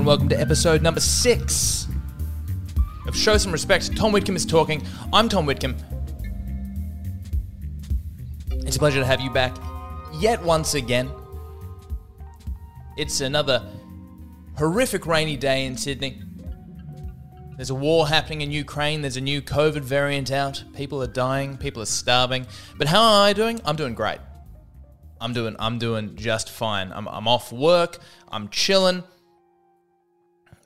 And welcome to episode number six of Show Some Respect. Tom Whitcomb is talking. I'm Tom Whitcomb. It's a pleasure to have you back yet once again. It's another horrific rainy day in Sydney. There's a war happening in Ukraine. There's a new COVID variant out. People are dying. People are starving. But how am I doing? I'm doing great. I'm doing I'm doing just fine. I'm, I'm off work. I'm chilling.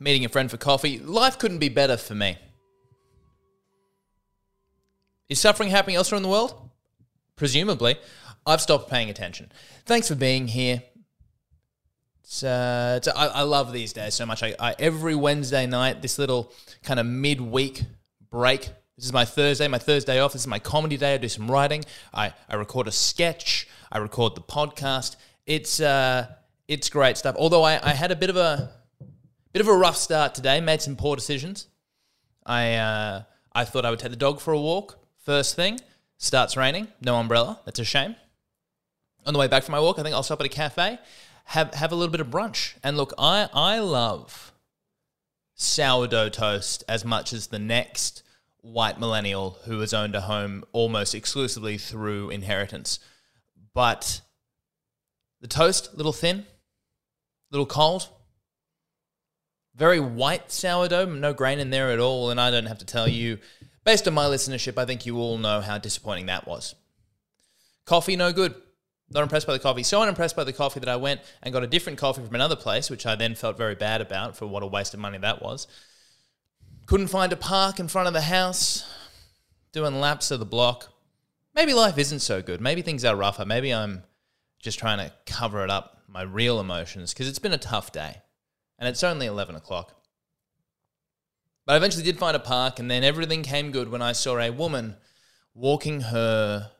Meeting a friend for coffee. Life couldn't be better for me. Is suffering happening elsewhere in the world? Presumably. I've stopped paying attention. Thanks for being here. It's, uh, it's, I, I love these days so much. I, I every Wednesday night, this little kind of midweek break. This is my Thursday, my Thursday off. This is my comedy day. I do some writing. I, I record a sketch. I record the podcast. It's uh, it's great stuff. Although I, I had a bit of a bit of a rough start today. Made some poor decisions. I uh, I thought I would take the dog for a walk. First thing, starts raining. No umbrella. That's a shame. On the way back from my walk, I think I'll stop at a cafe, have have a little bit of brunch. And look, I I love sourdough toast as much as the next white millennial who has owned a home almost exclusively through inheritance. But the toast, little thin, little cold, very white sourdough, no grain in there at all. And I don't have to tell you, based on my listenership, I think you all know how disappointing that was. Coffee, no good. Not impressed by the coffee. So unimpressed by the coffee that I went and got a different coffee from another place, which I then felt very bad about for what a waste of money that was. Couldn't find a park in front of the house, doing laps of the block. Maybe life isn't so good. Maybe things are rougher. Maybe I'm just trying to cover it up, my real emotions, because it's been a tough day. And it's only 11 o'clock. But I eventually did find a park, and then everything came good when I saw a woman walking her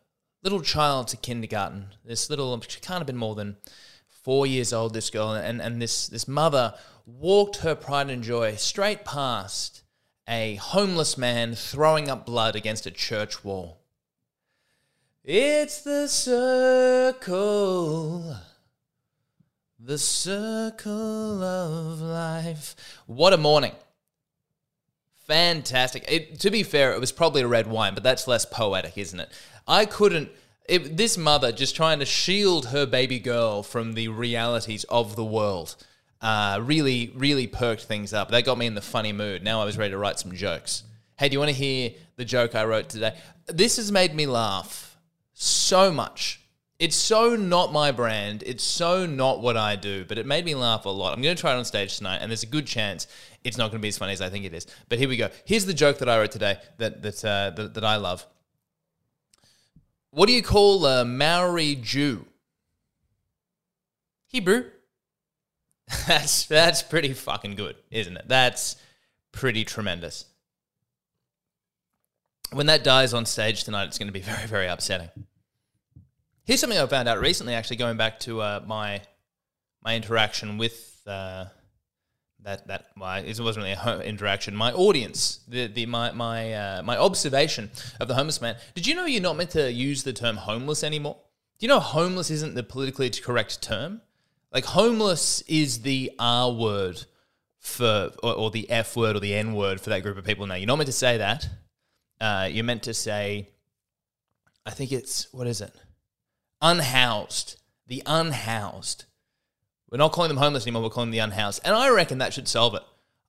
little child to kindergarten. This little, she can't have been more than four years old, this girl, and, and this, this mother walked her pride and joy straight past a homeless man throwing up blood against a church wall. It's the circle, the circle of life. What a morning. Fantastic. It, to be fair, it was probably a red wine, but that's less poetic, isn't it? I couldn't. It, this mother just trying to shield her baby girl from the realities of the world uh, really, really perked things up. That got me in the funny mood. Now I was ready to write some jokes. Hey, do you want to hear the joke I wrote today? This has made me laugh so much. It's so not my brand. It's so not what I do, but it made me laugh a lot. I'm going to try it on stage tonight, and there's a good chance it's not going to be as funny as I think it is. But here we go. Here's the joke that I wrote today that that uh, that, that I love. What do you call a Maori Jew? Hebrew. That's that's pretty fucking good, isn't it? That's pretty tremendous. When that dies on stage tonight, it's going to be very very upsetting. Here's something I found out recently, actually, going back to uh, my my interaction with uh, that that my it wasn't really an interaction. My audience, the the my my uh, my observation of the homeless man. Did you know you're not meant to use the term homeless anymore? Do you know homeless isn't the politically correct term? Like homeless is the R word for, or, or, the F word or the N word for that group of people. Now you're not meant to say that. Uh, you're meant to say, I think it's what is it? Unhoused. The unhoused. We're not calling them homeless anymore. We're calling them the unhoused, and I reckon that should solve it.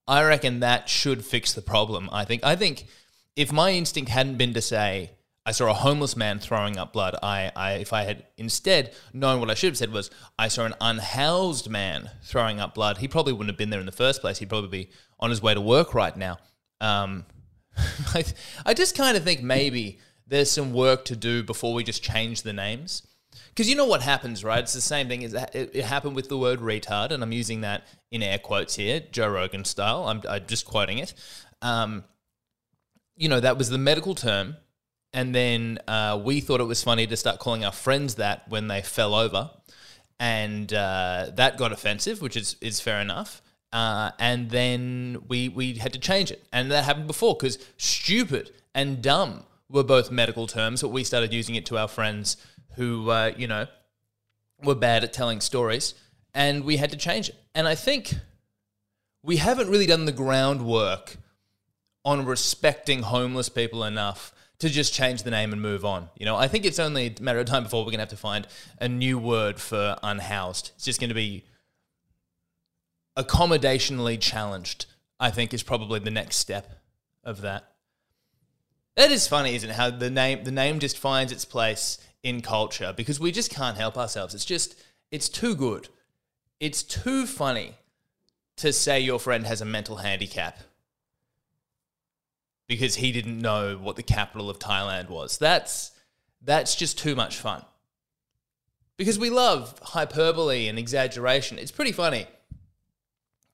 I reckon that should fix the problem. I think. I think if my instinct hadn't been to say I saw a homeless man throwing up blood. I, I, if I had instead known what I should have said was, I saw an unhoused man throwing up blood. He probably wouldn't have been there in the first place. He'd probably be on his way to work right now. Um, I, I just kind of think maybe there's some work to do before we just change the names. Because you know what happens, right? It's the same thing. It happened with the word retard, and I'm using that in air quotes here, Joe Rogan style. I'm, I'm just quoting it. Um, you know, that was the medical term and then uh, we thought it was funny to start calling our friends that when they fell over, and uh, that got offensive, which is is fair enough. Uh, and then we we had to change it, and that happened before because stupid and dumb were both medical terms, but we started using it to our friends who uh, you know were bad at telling stories, and we had to change it. And I think we haven't really done the groundwork on respecting homeless people enough to just change the name and move on. You know, I think it's only a matter of time before we're going to have to find a new word for unhoused. It's just going to be accommodationally challenged, I think is probably the next step of that. That is funny, isn't it? How the name the name just finds its place in culture because we just can't help ourselves. It's just it's too good. It's too funny to say your friend has a mental handicap because he didn't know what the capital of Thailand was. That's that's just too much fun. Because we love hyperbole and exaggeration. It's pretty funny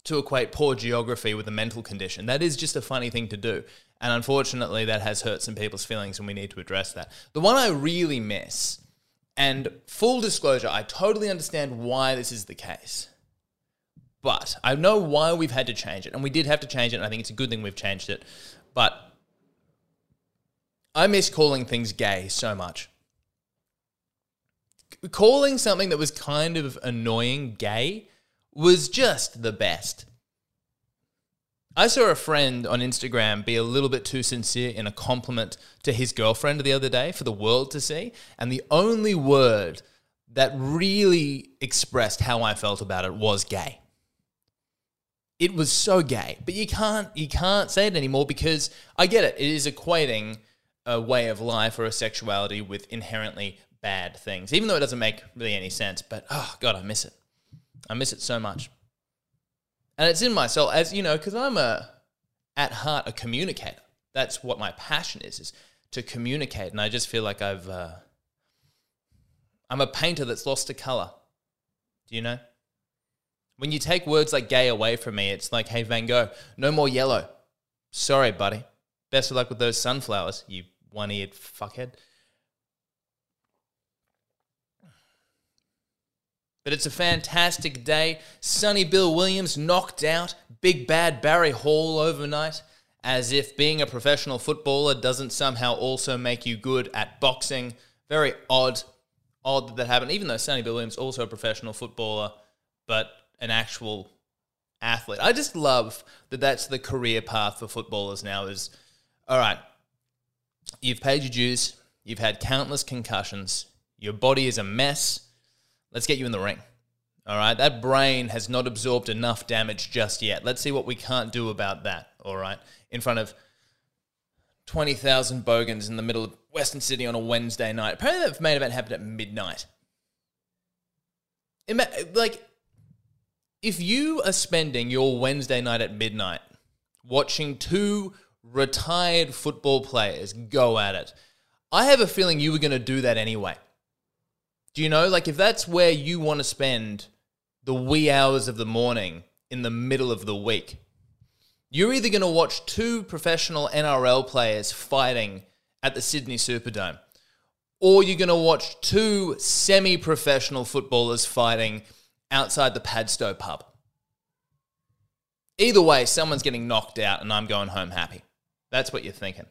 to equate poor geography with a mental condition. That is just a funny thing to do. And unfortunately, that has hurt some people's feelings, and we need to address that. The one I really miss, and full disclosure, I totally understand why this is the case. But I know why we've had to change it, and we did have to change it, and I think it's a good thing we've changed it. But I miss calling things gay so much. Calling something that was kind of annoying gay was just the best. I saw a friend on Instagram be a little bit too sincere in a compliment to his girlfriend the other day for the world to see. And the only word that really expressed how I felt about it was gay. It was so gay, but you can't you can't say it anymore because I get it. It is equating a way of life or a sexuality with inherently bad things, even though it doesn't make really any sense. But oh god, I miss it. I miss it so much. And it's in my soul, as you know, because I'm a at heart a communicator. That's what my passion is, is to communicate. And I just feel like I've uh, I'm a painter that's lost a color. Do you know? When you take words like gay away from me, it's like, hey, Van Gogh, no more yellow. Sorry, buddy. Best of luck with those sunflowers, you one eared fuckhead. But it's a fantastic day. Sonny Bill Williams knocked out big bad Barry Hall overnight, as if being a professional footballer doesn't somehow also make you good at boxing. Very odd, odd that that happened, even though Sonny Bill Williams also a professional footballer, but an actual athlete. I just love that that's the career path for footballers now is, all right, you've paid your dues, you've had countless concussions, your body is a mess, Let's get you in the ring. All right, that brain has not absorbed enough damage just yet. Let's see what we can't do about that. All right, in front of 20,000 bogans in the middle of Western Sydney on a Wednesday night. Apparently, that main event happened at midnight. Like, if you are spending your Wednesday night at midnight watching two retired football players go at it, I have a feeling you were going to do that anyway. Do you know, like, if that's where you want to spend the wee hours of the morning in the middle of the week, you're either going to watch two professional NRL players fighting at the Sydney Superdome, or you're going to watch two semi professional footballers fighting outside the Padstow pub. Either way, someone's getting knocked out and I'm going home happy. That's what you're thinking.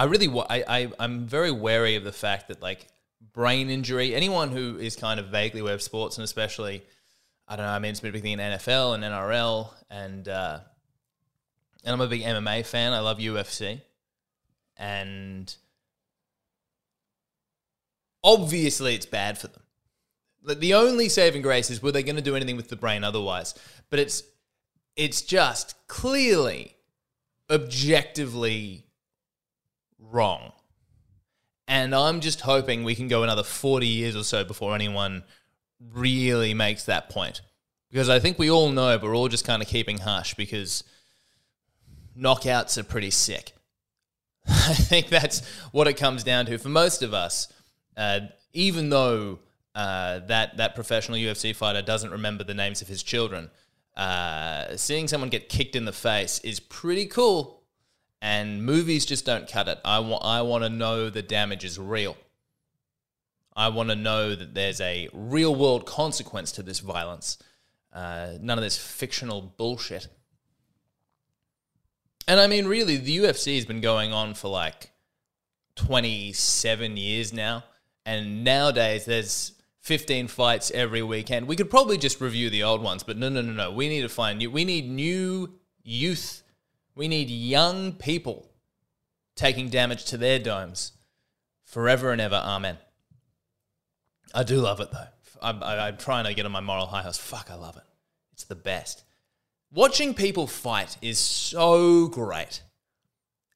I really, I, I, I'm very wary of the fact that like brain injury, anyone who is kind of vaguely aware of sports and especially, I don't know, I mean, it's been a big thing in NFL and NRL and, uh, and I'm a big MMA fan. I love UFC. And obviously it's bad for them. The only saving grace is were they going to do anything with the brain otherwise? But it's it's just clearly objectively wrong. And I'm just hoping we can go another 40 years or so before anyone really makes that point. Because I think we all know, but we're all just kind of keeping hush because knockouts are pretty sick. I think that's what it comes down to for most of us. Uh, even though uh, that that professional UFC fighter doesn't remember the names of his children, uh, seeing someone get kicked in the face is pretty cool and movies just don't cut it. I want I want to know the damage is real. I want to know that there's a real world consequence to this violence. Uh, none of this fictional bullshit. And I mean, really, the UFC has been going on for like 27 years now. And nowadays, there's 15 fights every weekend. We could probably just review the old ones, but no, no, no, no. We need to find new. We need new youth. We need young people taking damage to their domes forever and ever. Amen. I do love it though. I'm, I'm trying to get on my moral high horse. Fuck, I love it. It's the best. Watching people fight is so great.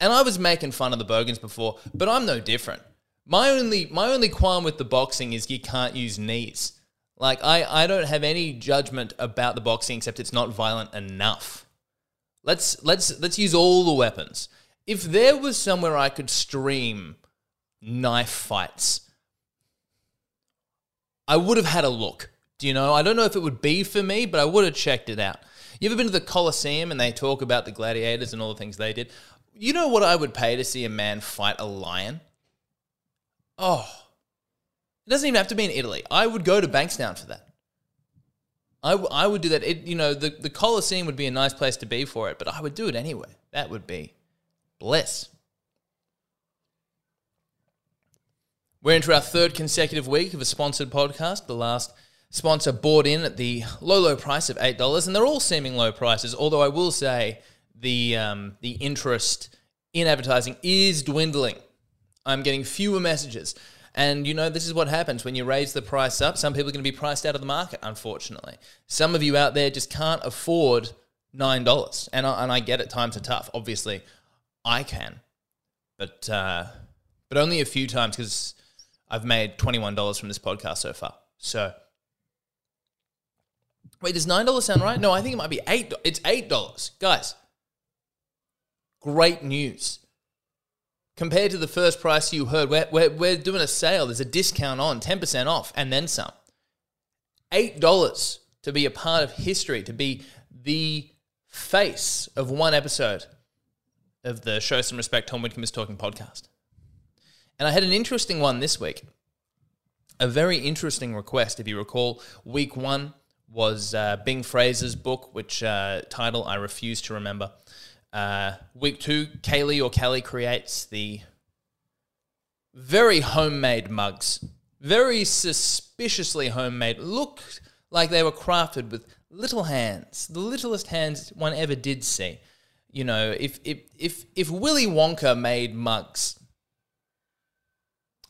And I was making fun of the Bogans before, but I'm no different. My only my only qualm with the boxing is you can't use knees. Like I, I don't have any judgment about the boxing except it's not violent enough. Let's let's let's use all the weapons. If there was somewhere I could stream knife fights, I would have had a look. Do you know? I don't know if it would be for me, but I would have checked it out. You ever been to the Colosseum and they talk about the gladiators and all the things they did? You know what I would pay to see a man fight a lion? Oh, it doesn't even have to be in Italy. I would go to Bankstown for that. I, w- I would do that. It, you know, the, the Colosseum would be a nice place to be for it, but I would do it anyway. That would be bliss. We're into our third consecutive week of a sponsored podcast. The last sponsor bought in at the low, low price of $8, and they're all seeming low prices, although I will say the, um, the interest in advertising is dwindling. I'm getting fewer messages. And you know, this is what happens when you raise the price up. Some people are going to be priced out of the market, unfortunately. Some of you out there just can't afford $9. And I, and I get it, times are tough. Obviously, I can. But, uh, but only a few times because I've made $21 from this podcast so far. So, wait, does $9 sound right? No, I think it might be 8 It's $8. Guys, great news compared to the first price you heard, we're, we're, we're doing a sale. There's a discount on, 10% off, and then some. $8 to be a part of history, to be the face of one episode of the Show Some Respect Tom Whitcomb is Talking podcast. And I had an interesting one this week. A very interesting request. If you recall, week one was uh, Bing Fraser's book, which uh, title I refuse to remember. Uh, week two, Kaylee or Kelly creates the very homemade mugs. Very suspiciously homemade. Looked like they were crafted with little hands, the littlest hands one ever did see. You know, if if if if Willy Wonka made mugs,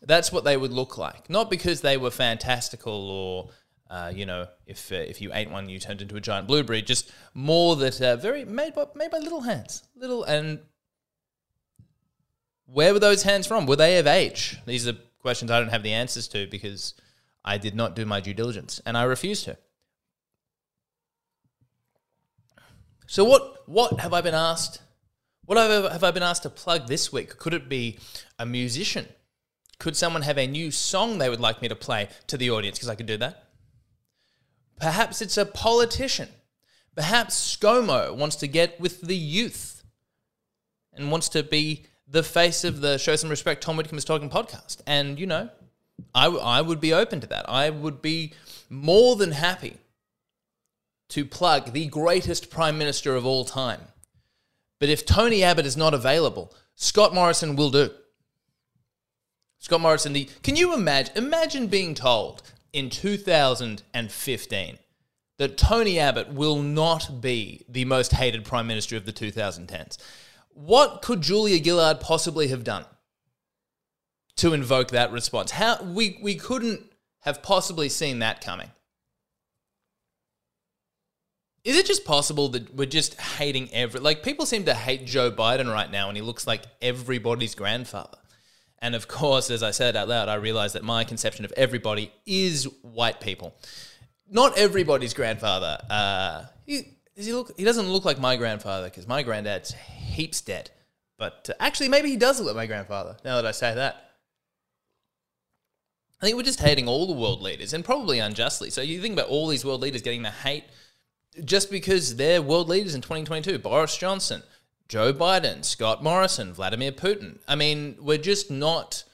that's what they would look like. Not because they were fantastical or uh, you know, if uh, if you ate one, you turned into a giant blueberry. Just more that uh, very made by made by little hands, little and where were those hands from? Were they of age? These are questions I don't have the answers to because I did not do my due diligence and I refused to. So what what have I been asked? What have I, have I been asked to plug this week? Could it be a musician? Could someone have a new song they would like me to play to the audience? Because I could do that. Perhaps it's a politician. Perhaps ScoMo wants to get with the youth and wants to be the face of the Show Some Respect Tom Whitcomb is Talking podcast. And, you know, I, would be open to that. I would be more than happy to plug the greatest Prime Minister of all time. But if Tony Abbott is not available, Scott Morrison will do. Scott Morrison, the can you imagine imagine being told in 2015 that Tony Abbott will not be the most hated prime minister of the 2010s. What could Julia Gillard possibly have done to invoke that response? How we we couldn't have possibly seen that coming. Is it just possible that we're just hating every like people seem to hate Joe Biden right now and he looks like everybody's grandfather. And of course, as I said out loud, I realized that my conception of everybody is white people. Not everybody's grandfather. Uh, he, does he look? He doesn't look like my grandfather because my granddad's heaps dead. But uh, actually, maybe he does look like my grandfather. Now that I say that, I think we're just hating all the world leaders, and probably unjustly. So you think about all these world leaders getting the hate just because they're world leaders in 2022. Boris Johnson, Joe Biden, Scott Morrison, Vladimir Putin. I mean, we're just not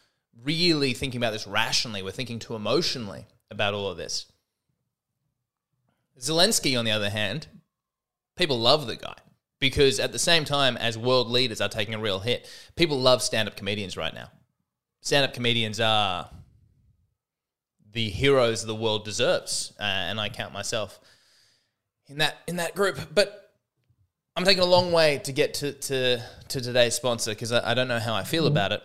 really thinking about this rationally. We're thinking too emotionally about all of this. Zelensky, on the other hand, people love the guy because at the same time as world leaders are taking a real hit, people love stand up comedians right now. Stand up comedians are the heroes the world deserves, uh, and I count myself in that in that group. But I'm taking a long way to get to to, to today's sponsor because I, I, don't know how I feel about it.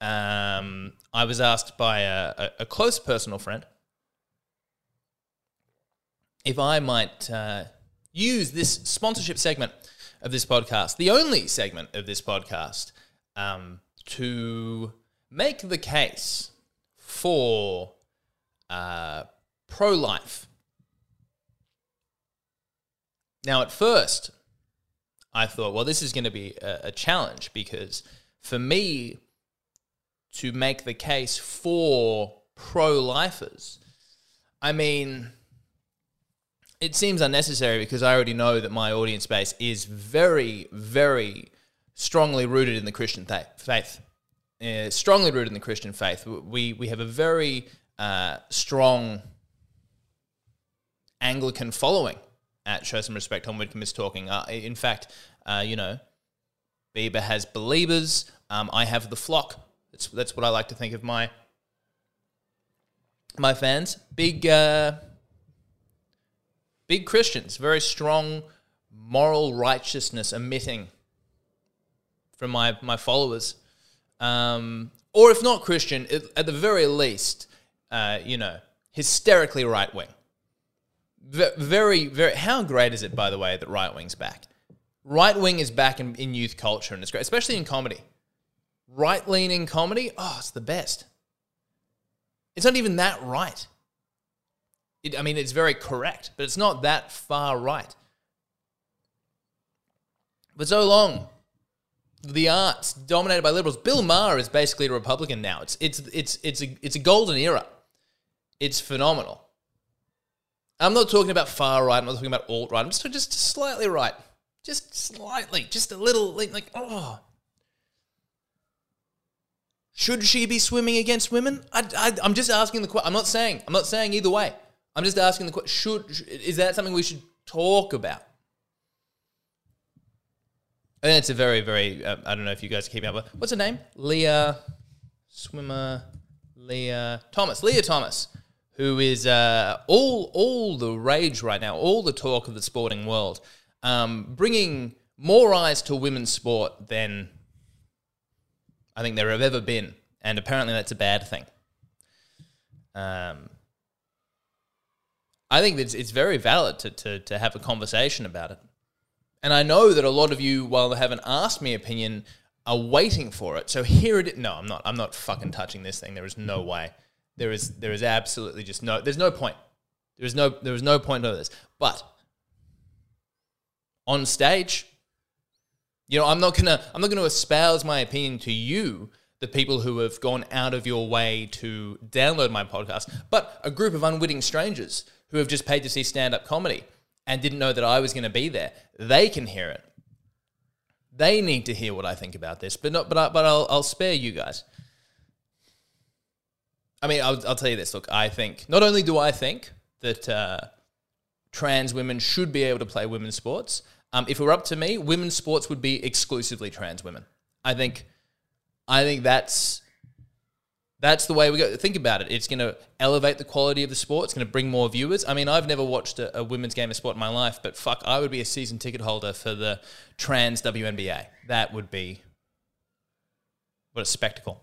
Um, I was asked by a, a, a, close personal friend if I might uh, use this sponsorship segment of this podcast, the only segment of this podcast, um, to make the case for uh, pro life. Now, at first, I thought, well, this is going to be a, a challenge because for me to make the case for pro lifers, I mean, it seems unnecessary because I already know that my audience base is very, very strongly rooted in the Christian faith. Uh, strongly rooted in the Christian faith. We we have a very uh, strong Anglican following at Show Some Respect. Tom Whitcomb is talking. Uh, in fact, uh, you know, Bieber has believers. Um, I have the flock. That's that's what I like to think of my my fans. Big uh, big Christians, very strong moral righteousness emitting from my my followers. Um, or if not Christian, at the very least, uh, you know, hysterically right wing. Very, very. How great is it, by the way, that right wing's back? Right wing is back in, in youth culture, and it's great, especially in comedy. Right leaning comedy, oh, it's the best. It's not even that right. It, I mean, it's very correct, but it's not that far right. But so long, the arts dominated by liberals. Bill Maher is basically a Republican now. It's it's it's it's a it's a golden era. It's phenomenal. I'm not talking about far right. I'm not talking about alt right. I'm just just slightly right, just slightly, just a little like oh. Should she be swimming against women? I, I'm just asking the question. I'm not saying. I'm not saying either way. I'm just asking the question. Should is that something we should talk about? And it's a very, very. Uh, I don't know if you guys keep up. What's her name? Lia swimmer. Lia Thomas. Lia Thomas, who is uh, all all the rage right now, all the talk of the sporting world, um, bringing more eyes to women's sport than I think there have ever been, and apparently that's a bad thing. Um, I think it's it's very valid to, to to have a conversation about it. And I know that a lot of you, while they haven't asked me opinion, are waiting for it. So here it is. No, I'm not. I'm not fucking touching this thing. There is no way. There is there is absolutely just no. There's no point. There is no there is no point of this. But on stage, you know, I'm not gonna I'm not gonna espouse my opinion to you, the people who have gone out of your way to download my podcast, but a group of unwitting strangers who have just paid to see stand up comedy and didn't know that I was going to be there, they can hear it. They need to hear what I think about this, but not. But I, but I'll I'll spare you guys. I mean, I'll, I'll tell you this. Look, I think not only do I think that uh, trans women should be able to play women's sports. Um, if it were up to me, women's sports would be exclusively trans women. I think, I think that's that's the way we go. Think about it. It's going to elevate the quality of the sport. It's going to bring more viewers. I mean, I've never watched a, a, women's game of sport in my life, but fuck, I would be a season ticket holder for the trans WNBA. That would be what a spectacle.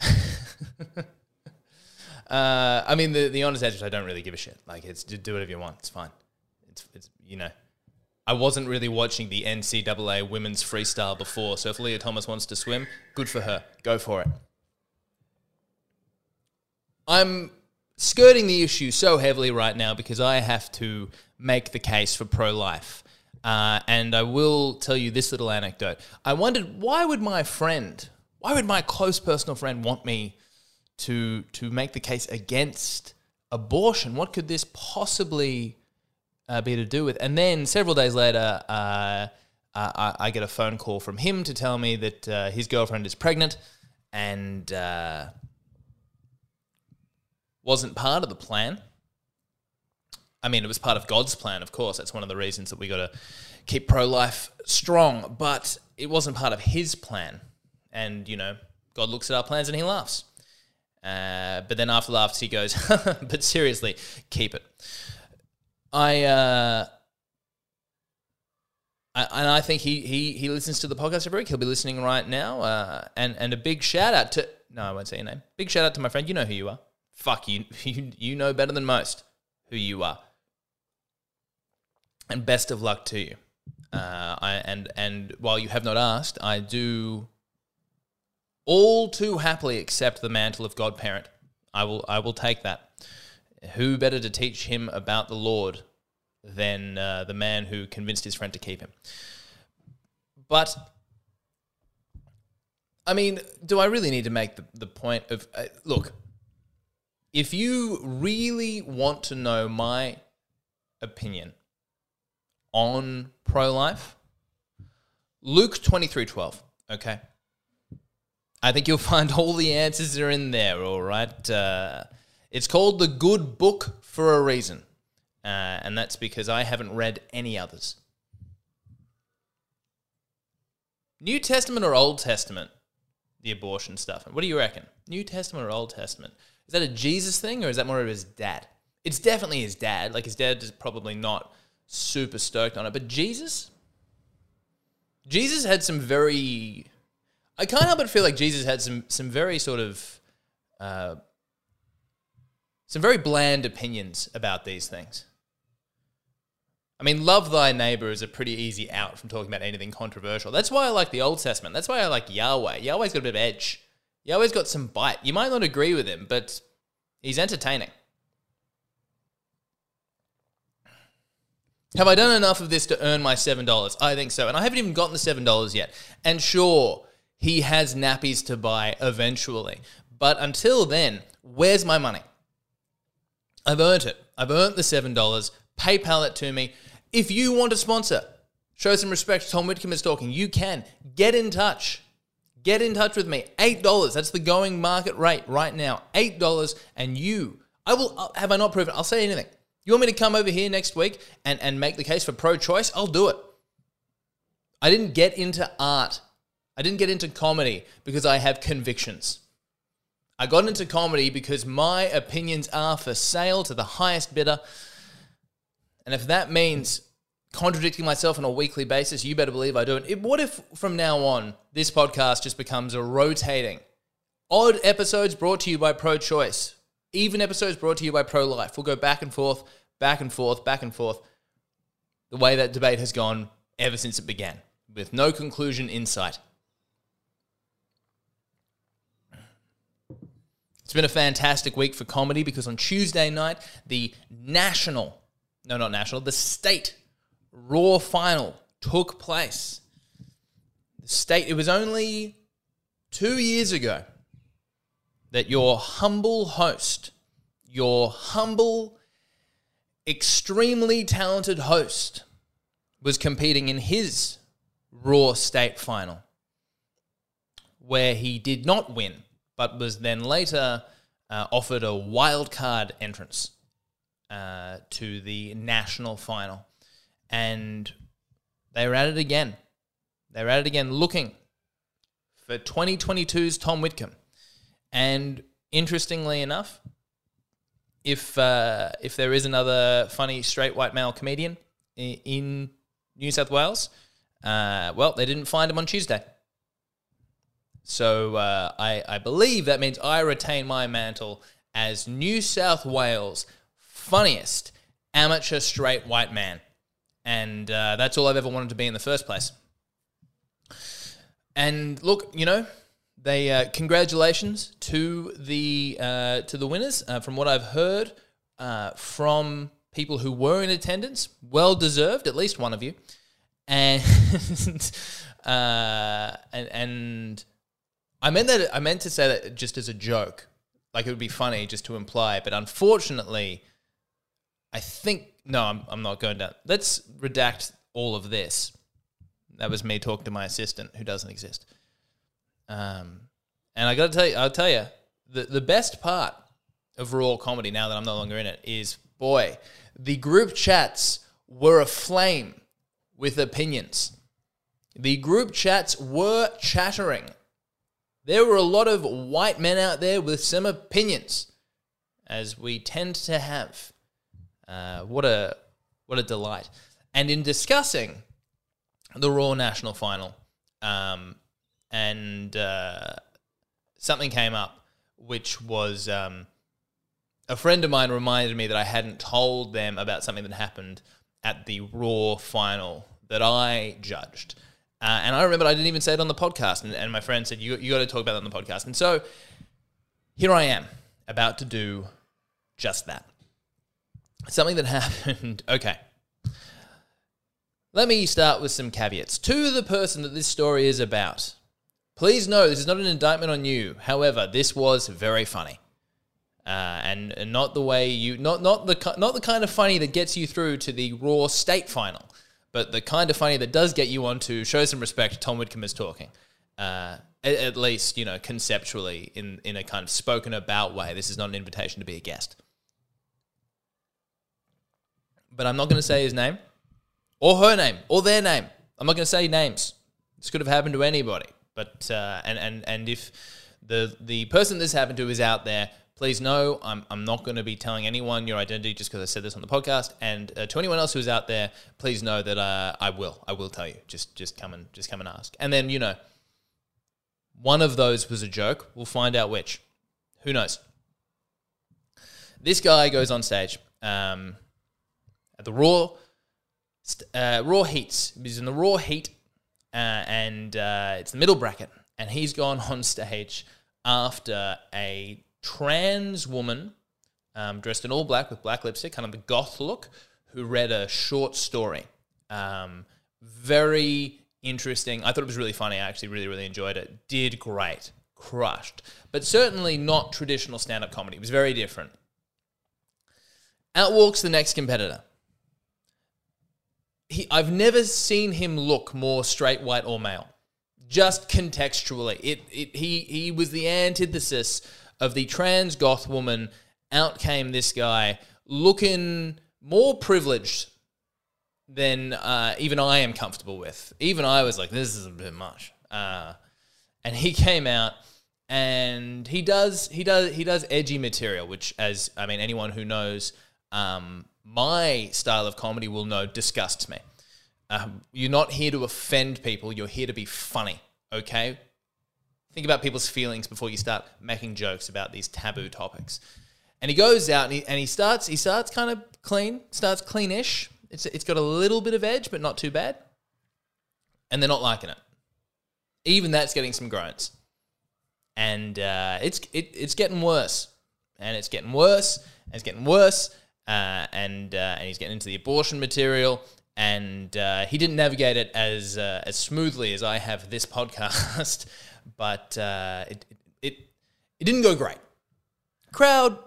uh, I mean, the the honest answer is I don't really give a shit. Like, it's do whatever you want. It's fine. It's it's you know. I wasn't really watching the NCAA women's freestyle before, so if Lia Thomas wants to swim, good for her. Go for it. I'm skirting the issue so heavily right now because I have to make the case for pro life. Uh, and I will tell you this little anecdote. I wondered why would my friend, why would my close personal friend want me to to make the case against abortion? What could this possibly uh, be to do with. And then several days later, uh, I, I, get a phone call from him to tell me that uh, his girlfriend is pregnant and uh, wasn't part of the plan. I mean, it was part of God's plan, of course. That's one of the reasons that we got to keep pro life strong, but it wasn't part of his plan. And, you know, God looks at our plans and he laughs. Uh, but then after laughs, he goes, "But seriously, keep it." I, uh, I and I think he he he listens to the podcast every week. He'll be listening right now. Uh, and and a big shout out to no, I won't say your name. Big shout out to my friend. You know who you are. Fuck you. You you know better than most who you are. And best of luck to you. Uh, I, and and while you have not asked, I do all too happily accept the mantle of godparent. I will I will take that. Who better to teach him about the Lord than uh, the man who convinced his friend to keep him? But I mean, do I really need to make the, the point of uh, look? If you really want to know my opinion on pro life, Luke twenty three twelve. Okay. I think you'll find all the answers are in there, all right? Uh, it's called the Good Book for a reason, uh, and that's because I haven't read any others. New Testament or Old Testament? The abortion stuff. What do you reckon? New Testament or Old Testament? Is that a Jesus thing or is that more of his dad? It's definitely his dad. Like his dad is probably not super stoked on it, but Jesus? Jesus had some very I can't help but feel like Jesus had some some very sort of uh, some very bland opinions about these things. I mean, love thy neighbor is a pretty easy out from talking about anything controversial. That's why I like the Old Testament. That's why I like Yahweh. Yahweh's got a bit of edge. Yahweh's got some bite. You might not agree with him, but he's entertaining. Have I done enough of this to earn my $7? I think so. And I haven't even gotten the $7 yet. And sure, he has nappies to buy eventually. But until then, where's my money? I've earned it. I've earned the $7. PayPal it to me. If you want to sponsor, show some respect. Tom Whitcomb is talking. You can. Get in touch. Get in touch with me. $8. That's the going market rate right now. $8. And you, I will, uh, have I not proven? I'll say anything. You want me to come over here next week and, and make the case for pro choice? I'll do it. I didn't get into art I didn't get into comedy because I have convictions. I got into comedy because my opinions are for sale to the highest bidder. And if that means contradicting myself on a weekly basis, you better believe I do it. What if from now on, this podcast just becomes a rotating, odd episodes brought to you by Pro Choice, even episodes brought to you by Pro Life? We'll go back and forth, back and forth, back and forth, the way that debate has gone ever since it began, with no conclusion in sight. It's been a fantastic week for comedy because on Tuesday night, the national, no, not national, the state Raw final took place. The state, it was only two years ago that your humble host, your humble, extremely talented host, was competing in his Raw state final, where he did not win but was then later uh, offered a wild card entrance uh, to the national final. And they were at it again. They were at it again looking for 2022's Tom Whitcomb. And interestingly enough, if uh, if there is another funny straight white male comedian in New South Wales, uh, well, they didn't find him on Tuesday. So uh, I, I believe that means I retain my mantle as New South Wales' funniest amateur straight white man. And uh, that's all I've ever wanted to be in the first place. And look, you know, they uh, congratulations to the uh, to the winners. Uh, from what I've heard uh, from people who were in attendance, well deserved, at least one of you, and uh, and and I meant that I meant to say that just as a joke, like it would be funny just to imply, but unfortunately, I think no, I'm I'm not going down. Let's redact all of this. That was me talking to my assistant who doesn't exist. Um, and I got to tell you, I'll tell you, the the best part of raw comedy now that I'm no longer in it is boy, the group chats were aflame with opinions. The group chats were chattering There were a lot of white men out there with some opinions, as we tend to have. Uh, what a what a delight! And in discussing the Raw National Final, um, and uh, something came up, which was um, a friend of mine reminded me that I hadn't told them about something that happened at the Raw Final that I judged. Uh, and I remember I didn't even say it on the podcast. And, and my friend said, you, you got to talk about it on the podcast. And so here I am about to do just that. Something that happened. Okay. Let me start with some caveats. To the person that this story is about, please know this is not an indictment on you. However, this was very funny. Uh, and, and not the way you not not the not the kind of funny that gets you through to the Raw State Final, but the kind of funny that does get you on to show some respect. Tom Whitcomb is talking, uh, at, at, least you know conceptually in in a kind of spoken about way. This is not an invitation to be a guest, but I'm not going to say his name, or her name, or their name. I'm not going to say names. This could have happened to anybody, but uh, and and and if the the person this happened to is out there please know I'm, I'm not going to be telling anyone your identity just because I said this on the podcast. And uh, to anyone else who's out there, please know that uh, I will. I will tell you. Just just come and just come and ask. And then you know, one of those was a joke. We'll find out which. Who knows? This guy goes on stage um, at the Raw uh, Raw Heats. He's in the Raw Heat, uh, and uh, it's the middle bracket. And he's gone on stage after a trans woman um, dressed in all black with black lipstick, kind of the goth look, who read a short story. Um, very interesting. I thought it was really funny. I actually really, really enjoyed it. Did great. Crushed. But certainly not traditional stand up comedy. It was very different. Out walks the next competitor. He, I've never seen him look more straight, white, or male. Just contextually, it, it he he was the antithesis of the trans goth woman, out came this guy looking more privileged than uh, even I am comfortable with. Even I was like, this is a bit much. Uh, and he came out and he does he does he does edgy material, which as I mean anyone who knows um, my style of comedy will know disgusts me. Uh, you're not here to offend people. You're here to be funny. Okay, Think about people's feelings before you start making jokes about these taboo topics. And he goes out and he, and he starts he starts kind of clean, starts cleanish. It's it's got a little bit of edge, but not too bad. And they're not liking it. Even that's getting some groans. And uh, it's it, it's getting worse, and it's getting worse, and it's getting worse, uh, and uh, and he's getting into the abortion material, and uh, he didn't navigate it as uh, as smoothly as I have this podcast but uh, it, it it didn't go great. Crowd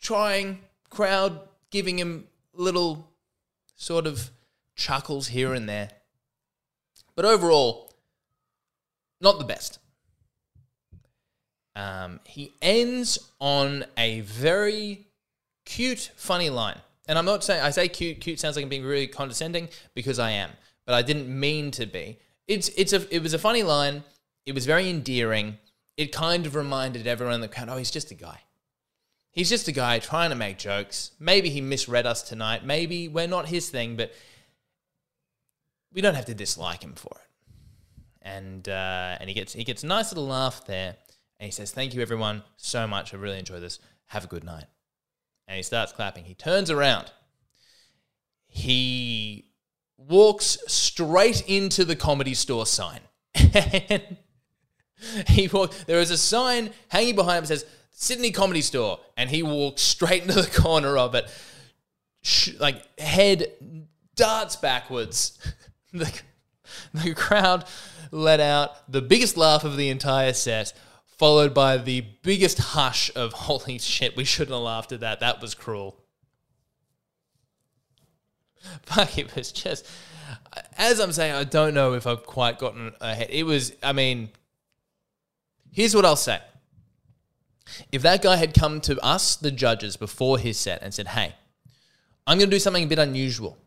trying, crowd giving him little sort of chuckles here and there, but overall, not the best. Um, he ends on a very cute, funny line. And I'm not saying, I say cute, cute sounds like I'm being really condescending because I am, but I didn't mean to be. It's, it's a, it was a funny line it was very endearing. It kind of reminded everyone in the crowd, oh, he's just a guy. He's just a guy trying to make jokes. Maybe he misread us tonight. Maybe we're not his thing, but we don't have to dislike him for it. And uh, and he gets he gets a nice little laugh there, and he says, "Thank you, everyone, so much. I really enjoyed this. Have a good night." And he starts clapping. He turns around. He walks straight into the comedy store sign. and he walked. There was a sign hanging behind him that says Sydney Comedy Store, and he walked straight into the corner of it, like head darts backwards. the, the crowd let out the biggest laugh of the entire set, followed by the biggest hush of "Holy shit, we shouldn't have laughed at that. That was cruel." Fuck, it was just. As I'm saying, I don't know if I've quite gotten ahead. It was, I mean, Here's what I'll say. If that guy had come to us, the judges, before his set and said, hey, I'm going to do something a bit unusual.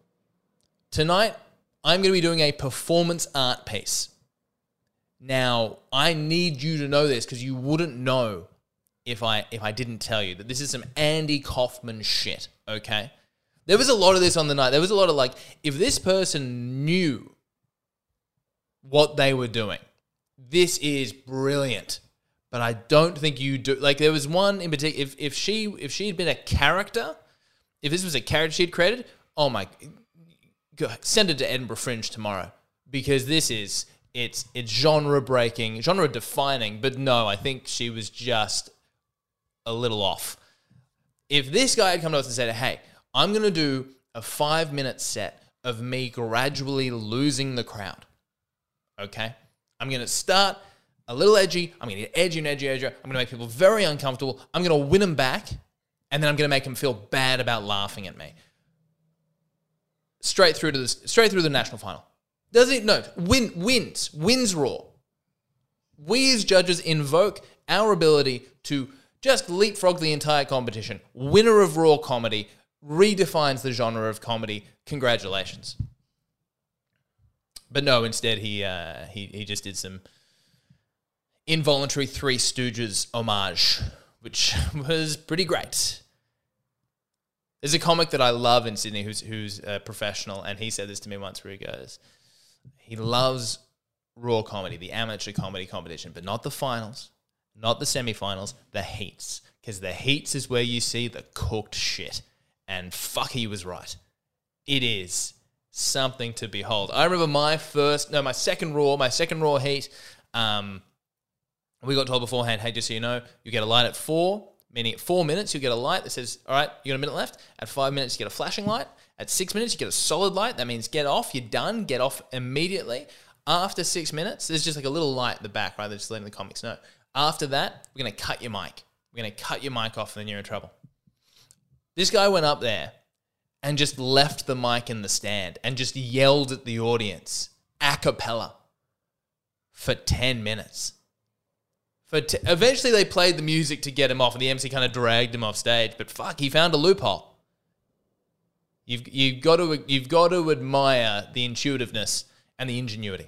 Tonight, I'm going to be doing a performance art piece. Now, I need you to know this because you wouldn't know if I if I didn't tell you that this is some Andy Kaufman shit, okay? There was a lot of this on the night. There was a lot of like, if this person knew what they were doing, this is brilliant. But I don't think you do. Like, there was one in particular. If if she if she had been a character, if this was a character she'd created, oh my, go, send it to Edinburgh Fringe tomorrow because this is it's it's genre breaking, genre defining. But no, I think she was just a little off. If this guy had come to us and said, "Hey, I'm to do a five minute set of me gradually losing the crowd," okay, I'm going to start a little edgy. I'm going to get edgy and edgy, edgy. I'm going to make people very uncomfortable. I'm going to win them back, and then I'm going to make them feel bad about laughing at me. Straight through to the straight through the national final. Doesn't it? No. Win wins wins Raw. We as judges invoke our ability to just leapfrog the entire competition. Winner of Raw comedy redefines the genre of comedy. Congratulations. But no, instead he uh, he he just did some involuntary Three Stooges homage, which was pretty great. There's a comic that I love in Sydney who's who's a professional, and he said this to me once where he goes, he loves raw comedy, the amateur comedy competition, but not the finals, not the semifinals, the heats. Because the heats is where you see the cooked shit. And fuck, he was right. It is something to behold. I remember my first, no, my second raw, my second raw heat. Um, we got told beforehand, hey, just so you know, you get a light at four, meaning at four minutes, you get a light that says, all right, you got a minute left. At five minutes, you get a flashing light. At six minutes, you get a solid light. That means get off, you're done, get off immediately. After six minutes, there's just like a little light at the back, right? That's just letting the comics know. After that, we're going to cut your mic. We're going to cut your mic off, and then you're in trouble. This guy went up there and just left the mic in the stand and just yelled at the audience a cappella for 10 minutes. For t- eventually, they played the music to get him off, and the MC kind of dragged him off stage. But fuck, he found a loophole. You've, you've, got to, you've got to admire the intuitiveness and the ingenuity.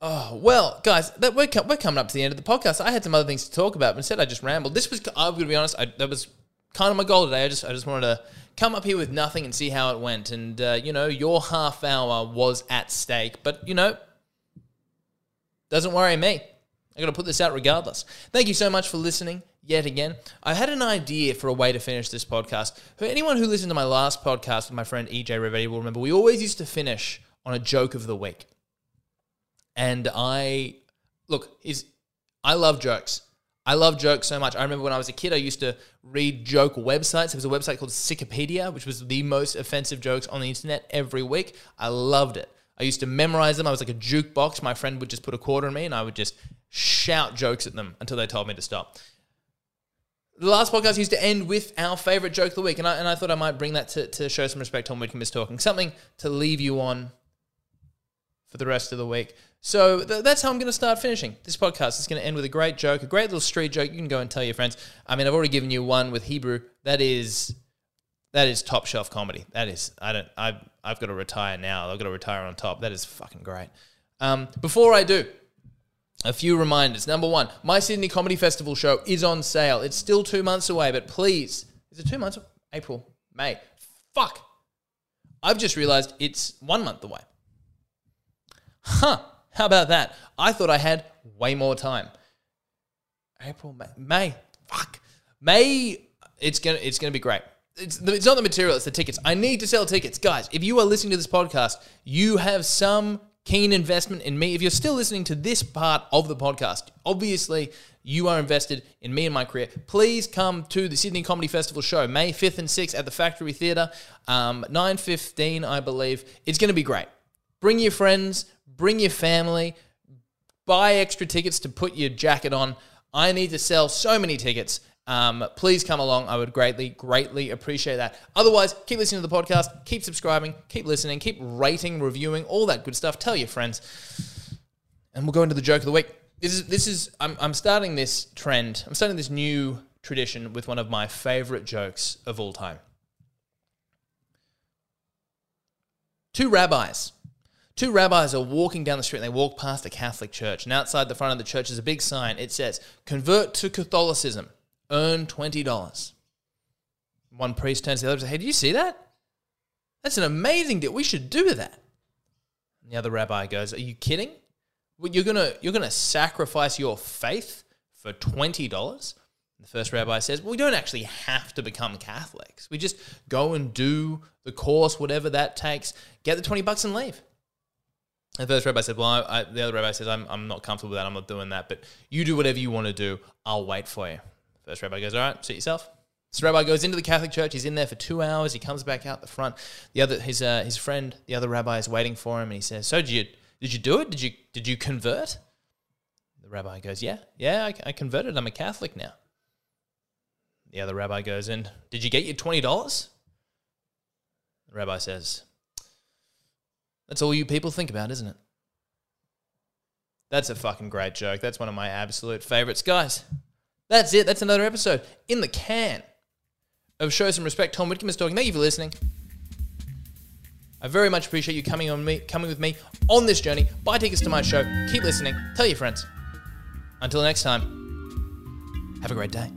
Oh, well, guys, that, we're, we're coming up to the end of the podcast. I had some other things to talk about, but instead I just rambled. This was, I'm going to be honest, I, that was kind of my goal today. I just, I just wanted to come up here with nothing and see how it went. And, uh, you know, your half hour was at stake, but, you know, doesn't worry me. I got to put this out regardless. Thank you so much for listening yet again. I had an idea for a way to finish this podcast. For anyone who listened to my last podcast with my friend EJ Rivetti will remember we always used to finish on a joke of the week. And I look, is I love jokes. I love jokes so much. I remember when I was a kid, I used to read joke websites. There was a website called Sickipedia, which was the most offensive jokes on the internet every week. I loved it. I used to memorize them. I was like a jukebox. My friend would just put a quarter in me and I would just shout jokes at them until they told me to stop the last podcast used to end with our favorite joke of the week, and I, and I thought I might bring that to, to show some respect Tom Whitcomb is talking. Something to leave you on for the rest of the week. So th- that's how I'm going to start finishing this podcast. It's going to end with a great joke, a great little street joke. You can go and tell your friends. I mean, I've already given you one with Hebrew. That is that is top shelf comedy. That is I don't I've I've got to retire now. I've got to retire on top. That is fucking great. Um, before I do, a few reminders. Number one, my Sydney Comedy Festival show is on sale. It's still two months away, but please, is it two months? April, May. Fuck. I've just realized it's one month away. Huh. How about that? I thought I had way more time. April, May. May. Fuck. May, it's gonna it's gonna be great. It's, it's not the material, it's the tickets. I need to sell tickets. Guys, if you are listening to this podcast, you have some keen investment in me. If you're still listening to this part of the podcast, obviously you are invested in me and my career. Please come to the Sydney Comedy Festival show, May 5th and 6th at the Factory Theatre, um, 9.15, I believe. It's going to be great. Bring your friends, bring your family, buy extra tickets to put your jacket on. I need to sell so many tickets um, please come along. I would greatly, greatly appreciate that. Otherwise, keep listening to the podcast, keep subscribing, keep listening, keep rating, reviewing, all that good stuff. Tell your friends. And we'll go into the joke of the week. This is, this is I'm, I'm starting this trend, I'm starting this new tradition with one of my favorite jokes of all time. Two rabbis Two rabbis are walking down the street and they walk past a Catholic church. And outside the front of the church is a big sign. It says, Convert to Catholicism, earn $20. One priest turns to the other and says, Hey, do you see that? That's an amazing deal. We should do that. And the other rabbi goes, Are you kidding? You're gonna you're gonna sacrifice your faith for twenty dollars? The first rabbi says, Well, we don't actually have to become Catholics. We just go and do the course, whatever that takes, get the 20 bucks and leave. The first rabbi said, Well, I, I, the other rabbi says, I'm, I'm not comfortable with that. I'm not doing that. But you do whatever you want to do. I'll wait for you. First rabbi goes, All right, suit yourself. So rabbi goes into the Catholic church. He's in there for two hours. He comes back out the front. The other, his, uh, his friend, the other rabbi, is waiting for him, and he says, "So did you, did you do it? Did you, did you convert?" The rabbi goes, "Yeah, yeah, I, I converted. I'm a Catholic now." The other rabbi goes in, "Did you get your twenty dollars?" The rabbi says, "That's all you people think about, isn't it?" That's a fucking great joke. That's one of my absolute favorites, guys. That's it. That's another episode in the can of Show Some Respect. Tom Whitcomb is talking. Thank you for listening. I very much appreciate you coming on me, coming with me on this journey. Buy tickets to my show. Keep listening. Tell your friends. Until next time, have a great day.